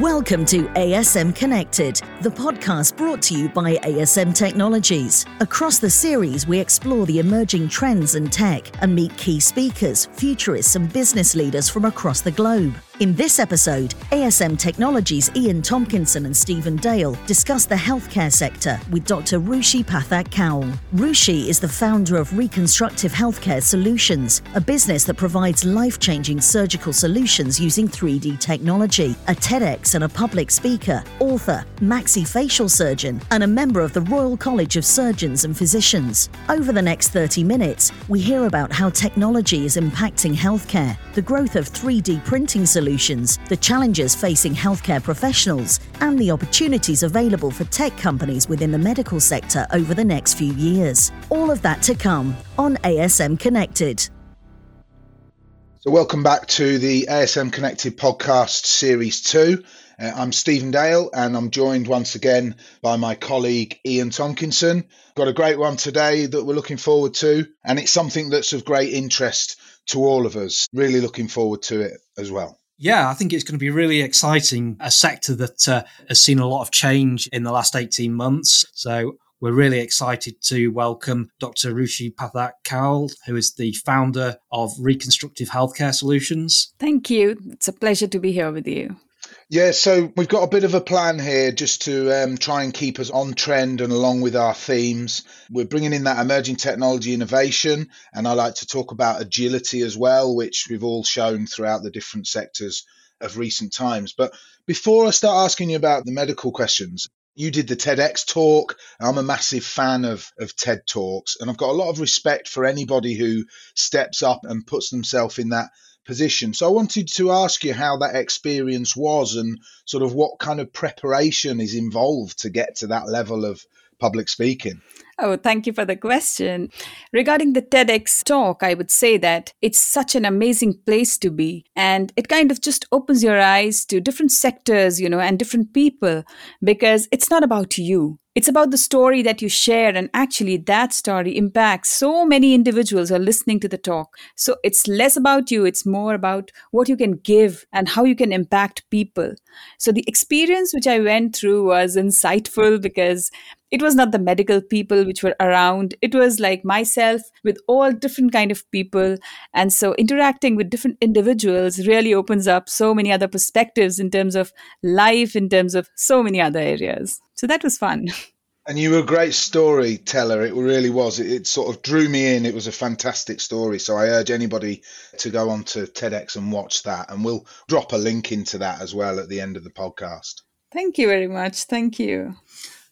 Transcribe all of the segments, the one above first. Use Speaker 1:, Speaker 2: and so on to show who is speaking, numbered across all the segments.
Speaker 1: Welcome to ASM Connected, the podcast brought to you by ASM Technologies. Across the series, we explore the emerging trends in tech and meet key speakers, futurists, and business leaders from across the globe. In this episode, ASM Technologies Ian Tompkinson and Stephen Dale discuss the healthcare sector with Dr. Rushi Pathak Kaul. Rushi is the founder of Reconstructive Healthcare Solutions, a business that provides life changing surgical solutions using 3D technology, a TEDx and a public speaker, author, maxillofacial surgeon, and a member of the Royal College of Surgeons and Physicians. Over the next 30 minutes, we hear about how technology is impacting healthcare, the growth of 3D printing solutions solutions, the challenges facing healthcare professionals, and the opportunities available for tech companies within the medical sector over the next few years. All of that to come on ASM Connected.
Speaker 2: So, welcome back to the ASM Connected podcast series two. Uh, I'm Stephen Dale and I'm joined once again by my colleague Ian Tompkinson. Got a great one today that we're looking forward to, and it's something that's of great interest to all of us. Really looking forward to it as well.
Speaker 3: Yeah, I think it's going to be really exciting. A sector that uh, has seen a lot of change in the last 18 months. So we're really excited to welcome Dr. Rushi Pathak Kaul, who is the founder of Reconstructive Healthcare Solutions.
Speaker 4: Thank you. It's a pleasure to be here with you.
Speaker 2: Yeah, so we've got a bit of a plan here just to um, try and keep us on trend and along with our themes. We're bringing in that emerging technology innovation, and I like to talk about agility as well, which we've all shown throughout the different sectors of recent times. But before I start asking you about the medical questions, you did the TEDx talk. I'm a massive fan of, of TED Talks, and I've got a lot of respect for anybody who steps up and puts themselves in that position. So I wanted to ask you how that experience was and sort of what kind of preparation is involved to get to that level of public speaking.
Speaker 4: Oh, thank you for the question. Regarding the TEDx talk, I would say that it's such an amazing place to be. And it kind of just opens your eyes to different sectors, you know, and different people because it's not about you. It's about the story that you share, and actually, that story impacts so many individuals who are listening to the talk. So, it's less about you, it's more about what you can give and how you can impact people. So, the experience which I went through was insightful because it was not the medical people which were around it was like myself with all different kind of people and so interacting with different individuals really opens up so many other perspectives in terms of life in terms of so many other areas so that was fun.
Speaker 2: And you were a great storyteller. It really was. It, it, sort of drew me in. It was a fantastic story. So I urge anybody to go on to TEDx and watch that. And we'll drop a link into that as well at the end of the podcast.
Speaker 4: Thank you very much. Thank you.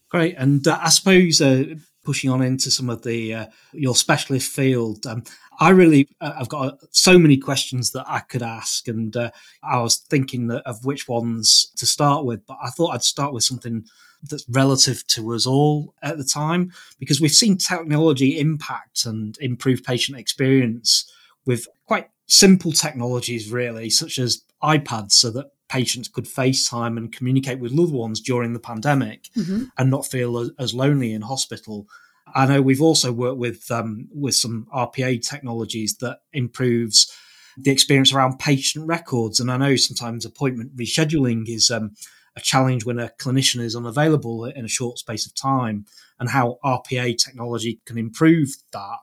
Speaker 3: Great. And uh, I suppose uh, pushing on into some of the uh, your specialist field, um, I really uh, I've got so many questions that I could ask, and uh, I was thinking of which ones to start with. But I thought I'd start with something that's relative to us all at the time because we've seen technology impact and improve patient experience with quite simple technologies, really, such as iPads, so that patients could FaceTime and communicate with loved ones during the pandemic mm-hmm. and not feel as, lonely in hospital. I know we've also worked with um, with some RPA technologies that improves the experience around patient records, and I know sometimes appointment rescheduling is um, a challenge when a clinician is unavailable in a short space of time and how RPA technology can improve that.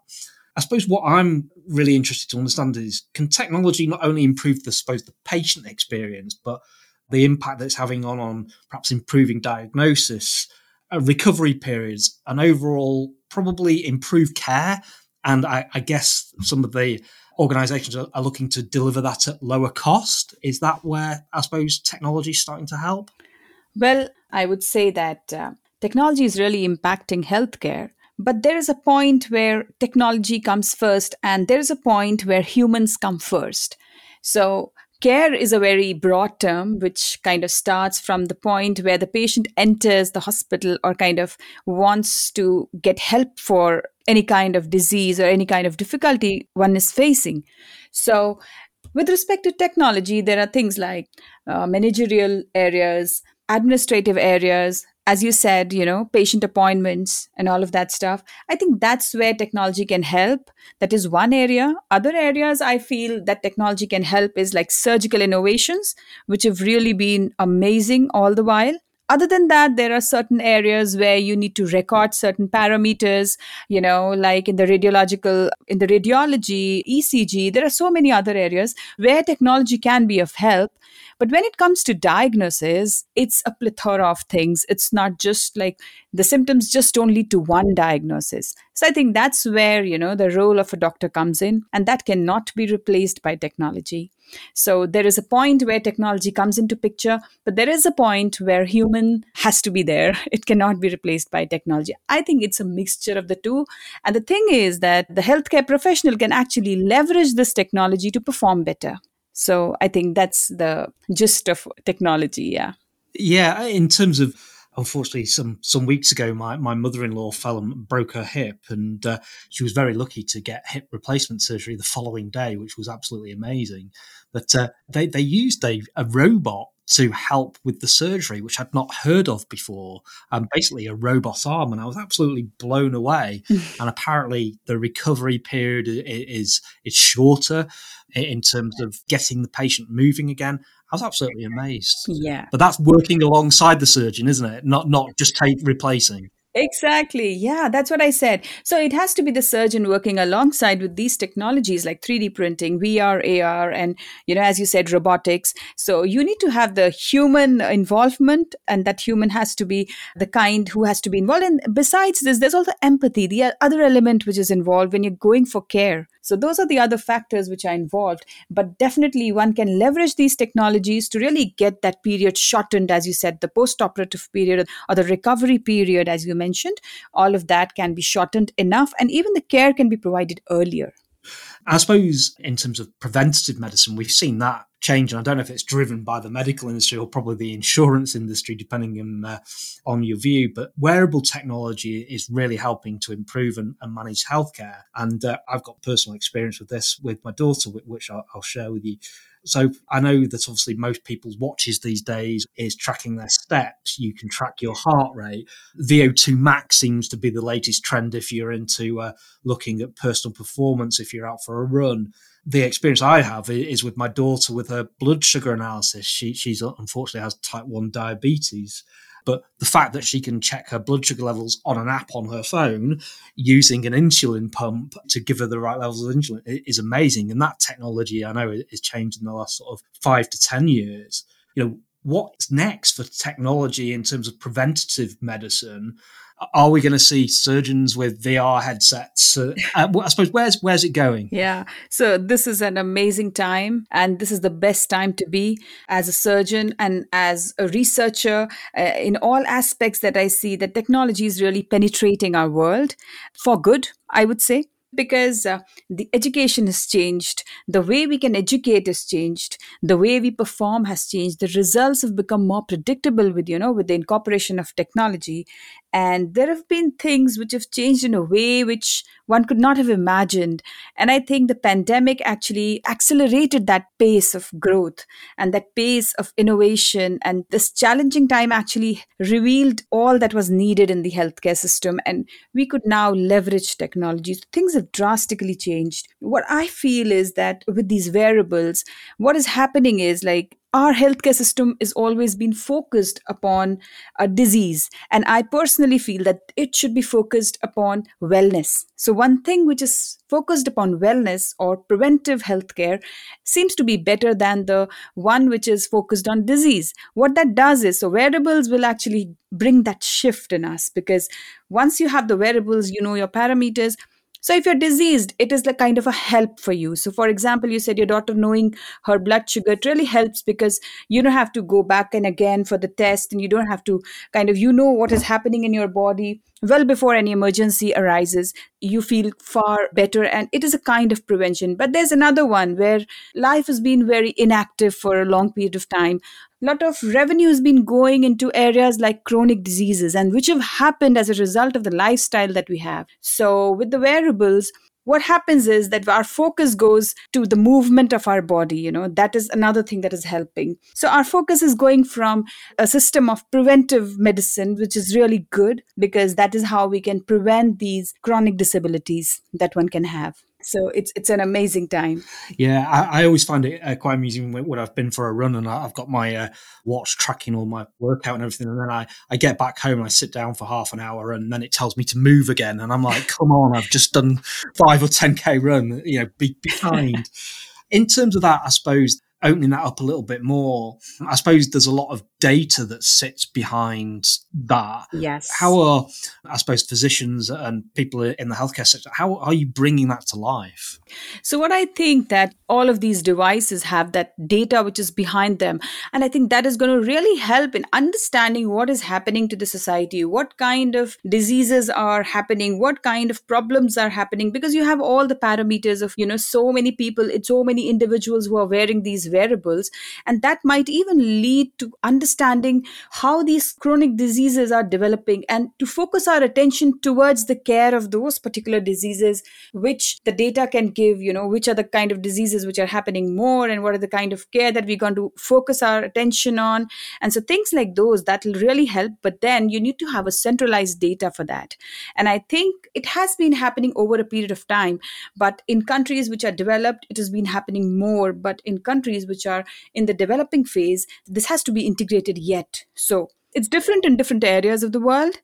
Speaker 3: I suppose what I'm really interested to understand is can technology not only improve the suppose the patient experience, but the impact that it's having on on perhaps improving diagnosis, uh, recovery periods, and overall probably improve care. And I, I guess some of the organizations are, are, looking to deliver that at lower cost. Is that where I suppose technology is starting to help?
Speaker 4: Well, I would say that uh, technology is really impacting healthcare. But there is a point where technology comes first, and there is a point where humans come first. So, care is a very broad term which kind of starts from the point where the patient enters the hospital or kind of wants to get help for any kind of disease or any kind of difficulty one is facing so with respect to technology there are things like uh, managerial areas administrative areas as you said, you know, patient appointments and all of that stuff. I think that's where technology can help. That is one area. Other areas I feel that technology can help is like surgical innovations, which have really been amazing all the while other than that there are certain areas where you need to record certain parameters you know like in the radiological in the radiology ecg there are so many other areas where technology can be of help but when it comes to diagnosis, it's a plethora of things. It's not just like the symptoms just don't lead to one diagnosis. So I think that's where, you know, the role of a doctor comes in, and that cannot be replaced by technology. So there is a point where technology comes into picture, but there is a point where human has to be there. It cannot be replaced by technology. I think it's a mixture of the two. And the thing is that the healthcare professional can actually leverage this technology to perform better. So I think that's the gist of technology. Yeah.
Speaker 3: Yeah. In terms of, unfortunately, some some weeks ago, my, my mother in law fell and broke her hip, and uh, she was very lucky to get hip replacement surgery the following day, which was absolutely amazing. But uh, they they used a, a robot to help with the surgery, which I'd not heard of before. Um, basically, a robot arm, and I was absolutely blown away. and apparently, the recovery period is is shorter in terms of getting the patient moving again. I was absolutely amazed.
Speaker 4: Yeah,
Speaker 3: but that's working alongside the surgeon, isn't it? Not not just take replacing.
Speaker 4: Exactly. Yeah, that's what I said. So it has to be the surgeon working alongside with these technologies like 3D printing, VR, AR, and, you know, as you said, robotics. So you need to have the human involvement, and that human has to be the kind who has to be involved. And besides this, there's also empathy, the other element which is involved when you're going for care. So those are the other factors which are involved. But definitely one can leverage these technologies to really get that period shortened, as you said, the post operative period or the recovery period, as you mentioned. All of that can be shortened enough, and even the care can be provided earlier.
Speaker 3: I suppose in terms of preventative medicine, we've seen that change, and I don't know if it's driven by the medical industry or probably the insurance industry, depending on uh, on your view. But wearable technology is really helping to improve and, and manage healthcare, and uh, I've got personal experience with this with my daughter, which I'll, I'll share with you. So I know that obviously most people's watches these days is tracking their steps. You can track your heart rate. VO2 max seems to be the latest trend if you're into uh, looking at personal performance, if you're out for a run. The experience I have is with my daughter with her blood sugar analysis. She she's unfortunately has type 1 diabetes. But the fact that she can check her blood sugar levels on an app on her phone using an insulin pump to give her the right levels of insulin is amazing. And that technology, I know, is changed in the last sort of five to 10 years. You know, what's next for technology in terms of preventative medicine? Are we going to see surgeons with VR headsets? Uh, I suppose where's where's it going?
Speaker 4: Yeah, so this is an amazing time, and this is the best time to be as a surgeon and as a researcher uh, in all aspects that I see. That technology is really penetrating our world for good. I would say because uh, the education has changed the way we can educate has changed the way we perform has changed the results have become more predictable with you know with the incorporation of technology and there have been things which have changed in a way which one could not have imagined. And i think the pandemic actually accelerated that pace of growth and that pace of innovation. And this challenging time actually revealed all that was needed in the healthcare system. And we could now leverage technologies things have drastically changed. What i feel is that with these wearables what is happening is like our healthcare system is always been focused upon a disease. And i personally feel that it should be focused upon wellness. So one thing which is focused upon wellness or preventive healthcare seems to be better than the one which is focused on disease. What that does is so wearables will actually bring that shift in us because once you have the wearables you know your parameters so if you're diseased, it is like kind of a help for you. So for example, you said your daughter knowing her blood sugar, it really helps because you don't have to go back and again for the test and you don't have to kind of you know what is happening in your body well before any emergency arises. You feel far better and it is a kind of prevention. But there's another one where life has been very inactive for a long period of time a lot of revenue has been going into areas like chronic diseases and which have happened as a result of the lifestyle that we have so with the wearables what happens is that our focus goes to the movement of our body you know that is another thing that is helping. So our focus is going from a system of preventive medicine which is really good because that is how we can prevent these chronic disabilities that one can have so it's it's an amazing time.
Speaker 3: Yeah, I, I always find it uh, quite amusing when, when, I've been for a run and I've got my uh, watch tracking all my workout and everything, and then I I get back home and I sit down for half an hour and then it tells me to move again, and I'm like, come on, I've just done five or ten k run, you know, be, be kind. In terms of that, I suppose opening that up a little bit more, I suppose there's a lot of data that sits behind that.
Speaker 4: Yes.
Speaker 3: How are, I suppose, physicians and people in the healthcare sector, how are you bringing that to life?
Speaker 4: So, what I think that all of these devices have that data which is behind them. And I think that is going to really help in understanding what is happening to the society, what kind of diseases are happening, what kind of problems are happening, because you have all the parameters of, you know, so many people, it's so many individuals who are wearing these wearables. And that might even lead to understanding how these chronic diseases are developing and to focus our attention towards the care of those particular diseases, which the data can give, you know, which are the kind of diseases diseases which are happening more and what are the kind of care that we're going to focus our attention on. And so things like those that will really help but then you need to have a centralized data for that. And i think it has been happening over a period of time but in countries which are developed it has been happening more. But in countries which are in the developing phase this has to be integrated yet. So it's different in different areas of the world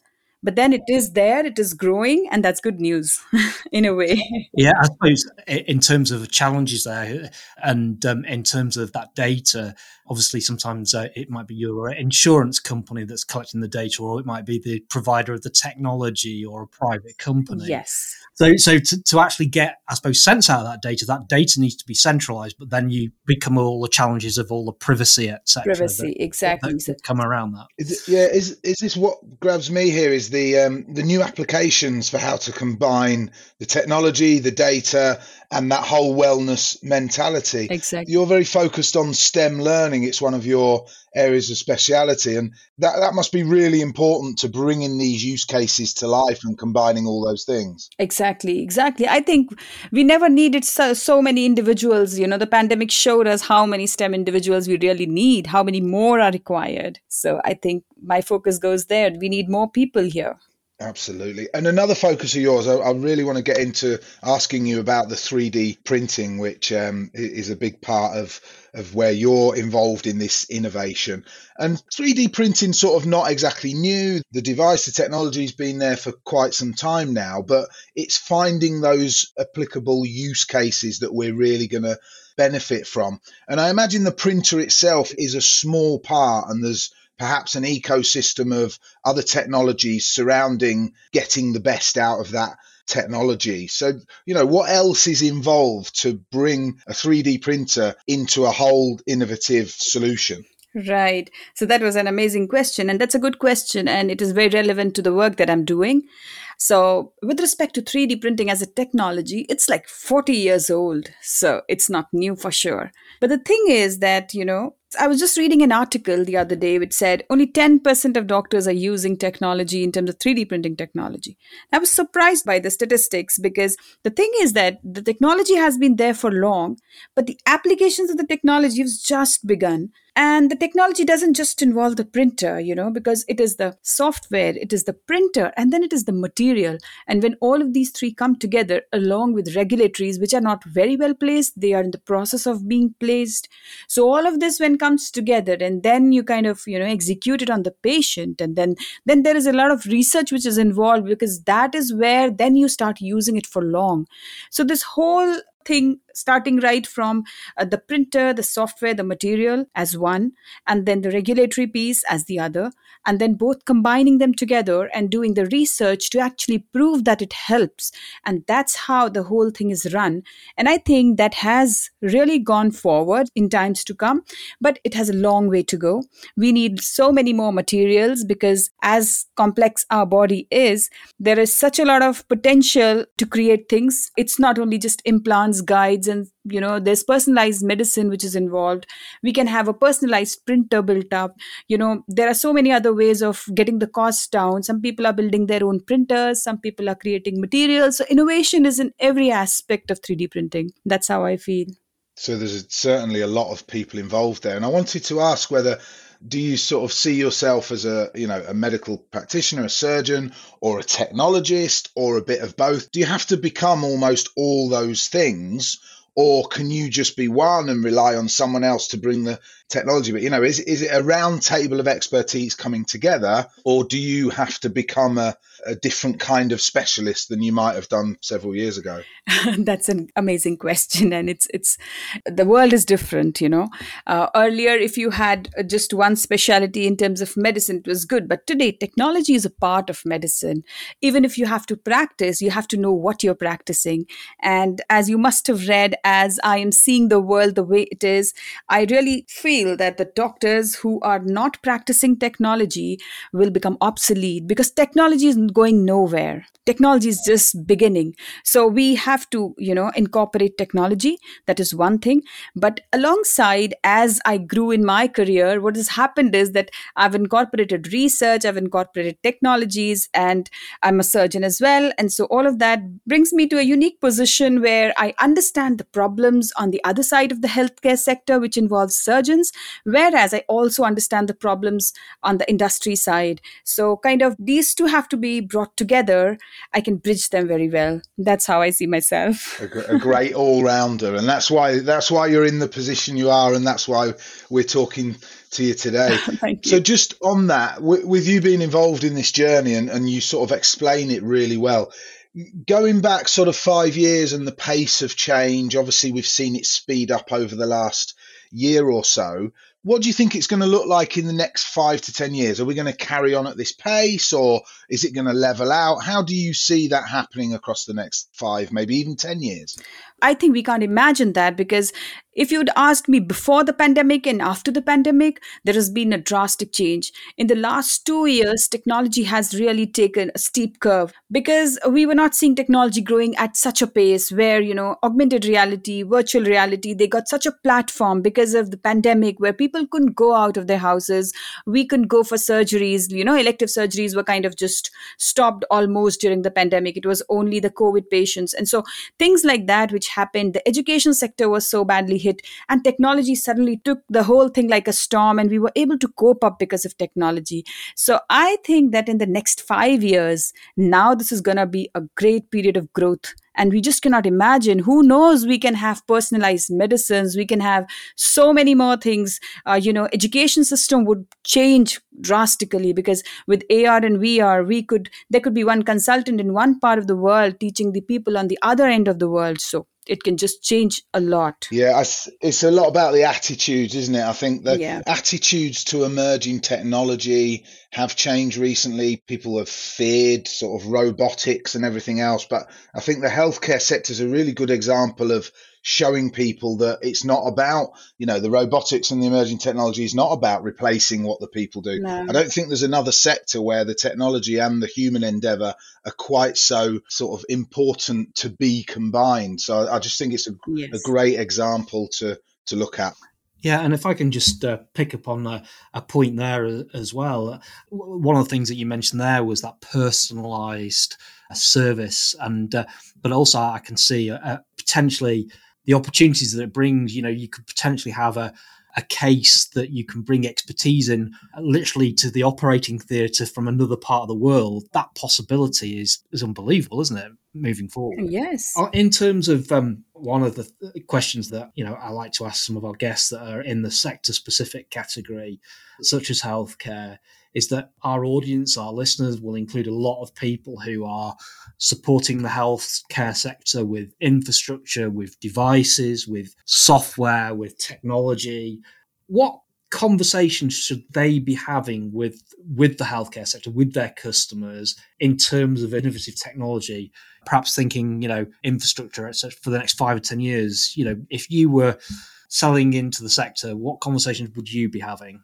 Speaker 4: but then it is there it is growing and that's good news in a way.
Speaker 3: Yeah i suppose in terms of the challenges there and um, in terms of that data obviously sometimes uh, it might be your insurance company that's collecting the data or it might be the provider of the technology or a private company.
Speaker 4: Yes.
Speaker 3: So so to, to actually get i suppose sense out of that data that data needs to be centralized but then you become all the challenges of all the privacy etc
Speaker 4: privacy that, exactly.
Speaker 3: that, that come around that.
Speaker 2: Is it, yeah is is this what grabs me here is the um, the new applications for how to combine the technology the data and that whole wellness mentality.
Speaker 4: Exactly.
Speaker 2: You're very focused on STEM learning. It's one of your areas of speciality. And that, that must be really important to bringing these use cases to life and combining all those things.
Speaker 4: Exactly. Exactly. I think we never needed so, so many individuals. You know, the pandemic showed us how many STEM individuals we really need, how many more are required. So I think my focus goes there. We need more people here.
Speaker 2: Absolutely. And another focus of yours, I, I, really want to get into asking you about the 3D printing, which um, is a big part of, of where you're involved in this innovation. And 3D printing sort of not exactly new. The device, the technology's been there for quite some time now, but it's finding those applicable use cases that we're really going to benefit from. And I imagine the printer itself is a small part and there's perhaps an ecosystem of other technologies surrounding getting the best out of that technology. So, you know, what else is involved to bring a 3D printer into a whole innovative solution?
Speaker 4: Right. So that was an amazing question. And that's a good question. And it is very relevant to the work that I'm doing. So, with respect to 3D printing as a technology, it's like 40 years old. So, it's not new for sure. But the thing is that, you know, I was just reading an article the other day which said only 10% of doctors are using technology in terms of 3D printing technology. I was surprised by the statistics because the thing is that the technology has been there for long, but the applications of the technology have just begun. And the technology doesn't just involve the printer, you know, because it is the software, it is the printer, and then it is the material. And when all of these three come together, along with regulatories, which are not very well placed, they are in the process of being placed. So all of this, when comes together and then you kind of you know execute it on the patient and then then there is a lot of research which is involved because that is where then you start using it for long so this whole thing starting right from uh, the printer the software the material as one and then the regulatory piece as the other and then both combining them together and doing the research to actually prove that it helps. And that's how the whole thing is run. And i think that has really gone forward in times to come but it has a long way to go. We need so many more materials because as complex our body is there is such a lot of potential to create things. It's not only just implants guides and you know there's personalized medicine which is involved. We can have a personalized printer built up. You know there are so many other ways of getting the cost down. Some people are building their own printers. Some people are creating materials. So innovation is in every aspect of 3d printing. That's how i feel.
Speaker 2: So there's certainly a lot of people involved there. And i wanted to ask whether do you sort of see yourself as a you know a medical practitioner a surgeon or a technologist or a bit of both? Do you have to become almost all those things or can you just be one and rely on someone else to bring the technology but you know is, is it a round table of expertise coming together or do you have to become a, a different kind of specialist than you might have done several years ago?
Speaker 4: That's an amazing question and it's it's the world is different you know. Uh, earlier if you had just one specialty in terms of medicine it was good but today technology is a part of medicine. Even if you have to practice you have to know what you're practicing. And as you must have read as i am seeing the world the way it is i really feel feel that the doctors who are not practicing technology will become obsolete because technology is going nowhere. Technology is just beginning. So we have to you know incorporate technology. That is one thing. But alongside as i grew in my career what has happened is that i've incorporated research i've incorporated technologies and i'm a surgeon as well. And so all of that brings me to a unique position where i understand the problems on the other side of the healthcare sector which involves surgeons whereas i also understand the problems on the industry side so kind of these two have to be brought together I can bridge them very well. That's how I see myself.
Speaker 2: a, a great all-rounder, and that's why that's why you're in the position you are, and that's why we're talking to you today.
Speaker 4: Thank
Speaker 2: you. So, just on that, with, with you being involved in this journey, and, and you sort of explain it really well. Going back sort of five years and the pace of change, obviously we've seen it speed up over the last year or so. What do you think it's going to look like in the next five to 10 years? Are we going to carry on at this pace or is it going to level out? How do you see that happening across the next five, maybe even 10 years?
Speaker 4: I think we can't imagine that because if you'd asked me before the pandemic and after the pandemic, there has been a drastic change. In the last two years, technology has really taken a steep curve because we were not seeing technology growing at such a pace where, you know, augmented reality, virtual reality, they got such a platform because of the pandemic where people couldn't go out of their houses. We couldn't go for surgeries. You know, elective surgeries were kind of just stopped almost during the pandemic. It was only the COVID patients. And so things like that, which happened, the education sector was so badly hit and technology suddenly took the whole thing like a storm and we were able to cope up because of technology. So i think that in the next 5 years now this is going to be a great period of growth and we just cannot imagine. Who knows? We can have personalized medicines. We can have so many more things. Uh, you know education system would change drastically because with ar and vr we could there could be one consultant in one part of the world teaching the people on the other end of the world. So it can just change a lot.
Speaker 2: Yeah, it's a lot about the attitudes, isn't it? I think the yeah. attitudes to emerging technology have changed recently. People have feared sort of robotics and everything else, but I think the healthcare sector is a really good example of showing people that it's not about, you know, the robotics and the emerging technology is not about replacing what the people do. No. I don't think there's another sector where the technology and the human endeavor are quite so sort of important to be combined. So I just think it's a, yes. a great example to to look at.
Speaker 3: Yeah, and if I can just uh, pick up on a, a, point there as well, one of the things that you mentioned there was that personalised service, and uh, but also I can see uh, potentially the opportunities that it brings. You know, you could potentially have a a case that you can bring expertise in literally to the operating theatre from another part of the world. That possibility is is unbelievable, isn't it? Moving forward.
Speaker 4: Yes.
Speaker 3: Uh, in terms of um, one of the questions that you know I like to ask some of our guests that are in the sector specific category, such as healthcare, is that our audience, our listeners, will include a lot of people who are supporting the healthcare sector with infrastructure, with devices, with software, with technology. What conversations should they be having with with the healthcare sector with their customers in terms of innovative technology? Perhaps thinking you know infrastructure etc for the next five or ten years. You know if you were selling into the sector what conversations would you be having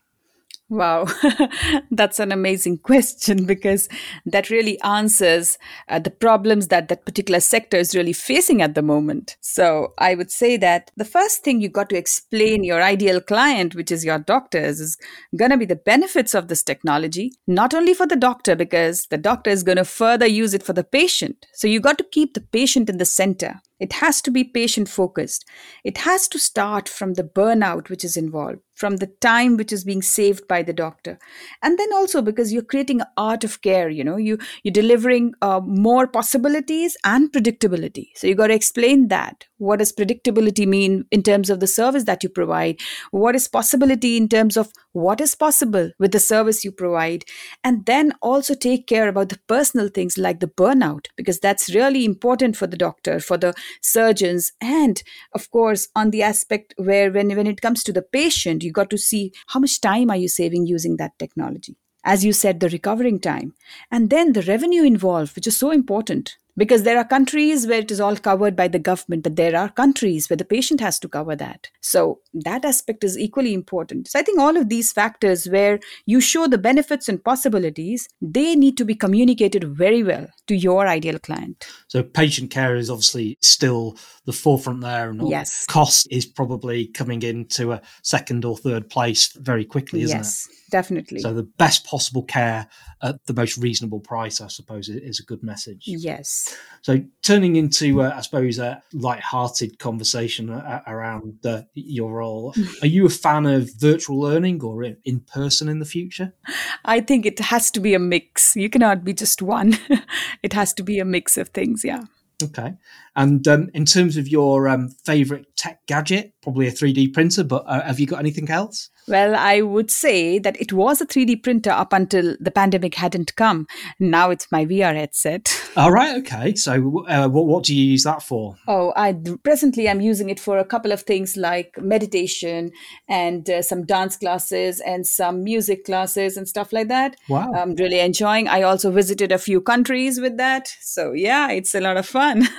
Speaker 4: Wow, that's an amazing question because that really answers uh, the problems that that particular sector is really facing at the moment. So I would say that the first thing you got to explain your ideal client, which is your doctors, is going to be the benefits of this technology, not only for the doctor, because the doctor is going to further use it for the patient. So you got to keep the patient in the center. It has to be patient focused. It has to start from the burnout which is involved, from the time which is being saved by the doctor. And then also because you're creating an art of care, you know, you, you're delivering uh, more possibilities and predictability. So you got to explain that. What does predictability mean in terms of the service that you provide? What is possibility in terms of what is possible with the service you provide? And then also take care about the personal things like the burnout, because that's really important for the doctor, for the surgeons. And of course on the aspect where when when it comes to the patient you got to see how much time are you saving using that technology. As you said the recovering time. And then the revenue involved which is so important because there are countries where it is all covered by the government but there are countries where the patient has to cover that so that aspect is equally important so i think all of these factors where you show the benefits and possibilities they need to be communicated very well to your ideal client
Speaker 3: so patient care is obviously still the forefront there and
Speaker 4: yes
Speaker 3: cost is probably coming into a second or third place very quickly isn't
Speaker 4: yes. it definitely.
Speaker 3: So the best possible care at the most reasonable price, I suppose, is a good message.
Speaker 4: Yes.
Speaker 3: So turning into, uh, I suppose, a light-hearted conversation uh, around uh, your role, are you a fan of virtual learning or in person in the future?
Speaker 4: I think it has to be a mix. You cannot be just one. it has to be a mix of things. Yeah.
Speaker 3: Okay. And um, in terms of your um, favorite tech gadget, probably a 3D printer, but uh, have you got anything else?
Speaker 4: Well, I would say that it was a 3D printer up until the pandemic hadn't come. Now it's my VR headset.
Speaker 3: All right. Okay. So, uh, what, what do you use that for?
Speaker 4: Oh, I presently I'm using it for a couple of things like meditation and uh, some dance classes and some music classes and stuff like that.
Speaker 3: Wow.
Speaker 4: I'm really enjoying. I also visited a few countries with that. So, yeah, it's a lot of fun.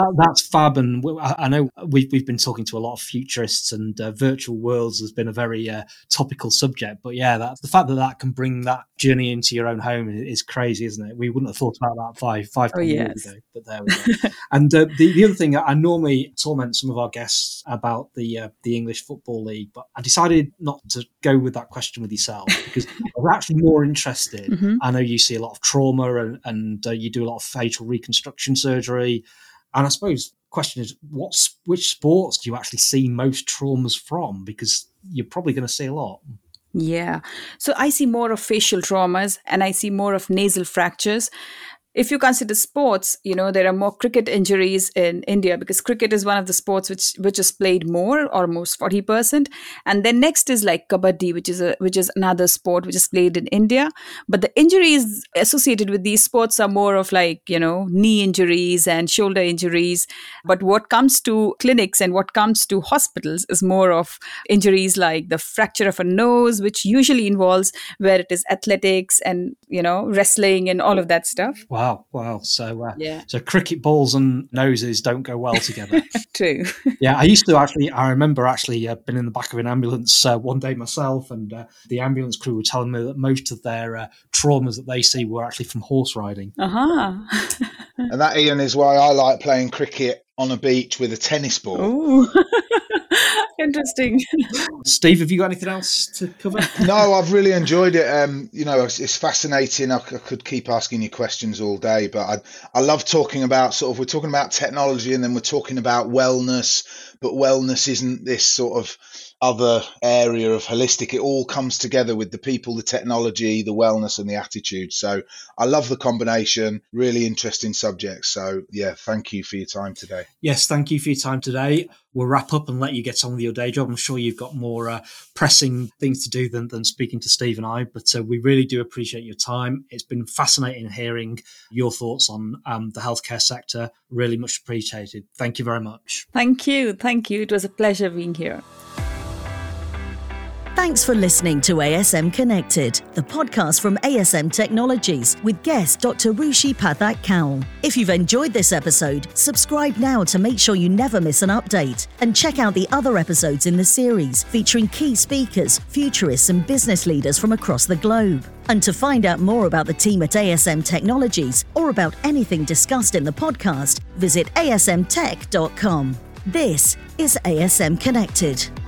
Speaker 3: that, that's fab. And I know we've, we've been talking to a lot of futurists, and uh, virtual worlds has been a very uh, topical subject. But yeah, that's the fact that that can bring that journey into your own home is crazy, isn't it? We wouldn't have thought about that five five oh, yes. years ago, but there we go. and uh, the the other thing, I normally torment some of our guests about the uh, the English Football League, but I decided not to go with that question with yourself because we're actually more interested. Mm-hmm. I know you see a lot of trauma and, and uh, you do a lot of facial reconstruction surgery. And I suppose question is, what's which sports do you actually see most traumas from? Because you're probably going to see a lot.
Speaker 4: Yeah. So I see more of facial traumas and I see more of nasal fractures if you consider sports, you know, there are more cricket injuries in India because cricket is one of the sports which which is played more, almost 40%. And then next is like kabaddi, which is a which is another sport which is played in India. But the injuries associated with these sports are more of like, you know, knee injuries and shoulder injuries. But what comes to clinics and what comes to hospitals is more of injuries like the fracture of a nose, which usually involves where it is athletics and, you know, wrestling and all of that stuff.
Speaker 3: Wow. Wow, wow. So, uh, yeah. so cricket balls and noses don't go well together.
Speaker 4: True.
Speaker 3: yeah, I used to actually. I remember actually uh, been in the back of an ambulance uh, one day myself, and uh, the ambulance crew were telling me that most of their uh, traumas that they see were actually from horse riding.
Speaker 4: Uh huh.
Speaker 2: and that Ian is why I like playing cricket on a beach with a tennis ball.
Speaker 4: Interesting.
Speaker 3: Steve, have you got anything else to cover?
Speaker 2: no, I've really enjoyed it. Um, you know, it's, it's fascinating. I, I, could keep asking you questions all day, but I, I love talking about sort of we're talking about technology and then we're talking about wellness, but wellness isn't this sort of other area of holistic. It all comes together with the people, the technology, the wellness, and the attitude. So I love the combination. Really interesting subject. So yeah, thank you for your time today.
Speaker 3: Yes, thank you for your time today. We'll wrap up and let you get on with your day job. I'm sure you've got more uh, pressing things to do than, than speaking to Steve and I, but uh, we really do appreciate your time. It's been fascinating hearing your thoughts on um, the healthcare sector. Really much appreciated. Thank you very much.
Speaker 4: Thank you. Thank you. It was a pleasure being here.
Speaker 1: Thanks for listening to ASM Connected, the podcast from ASM Technologies with guest Dr. Rushi Pathak Kaul. If you've enjoyed this episode, subscribe now to make sure you never miss an update. And check out the other episodes in the series featuring key speakers, futurists, and business leaders from across the globe. And to find out more about the team at ASM Technologies or about anything discussed in the podcast, visit asmtech.com. This is ASM Connected.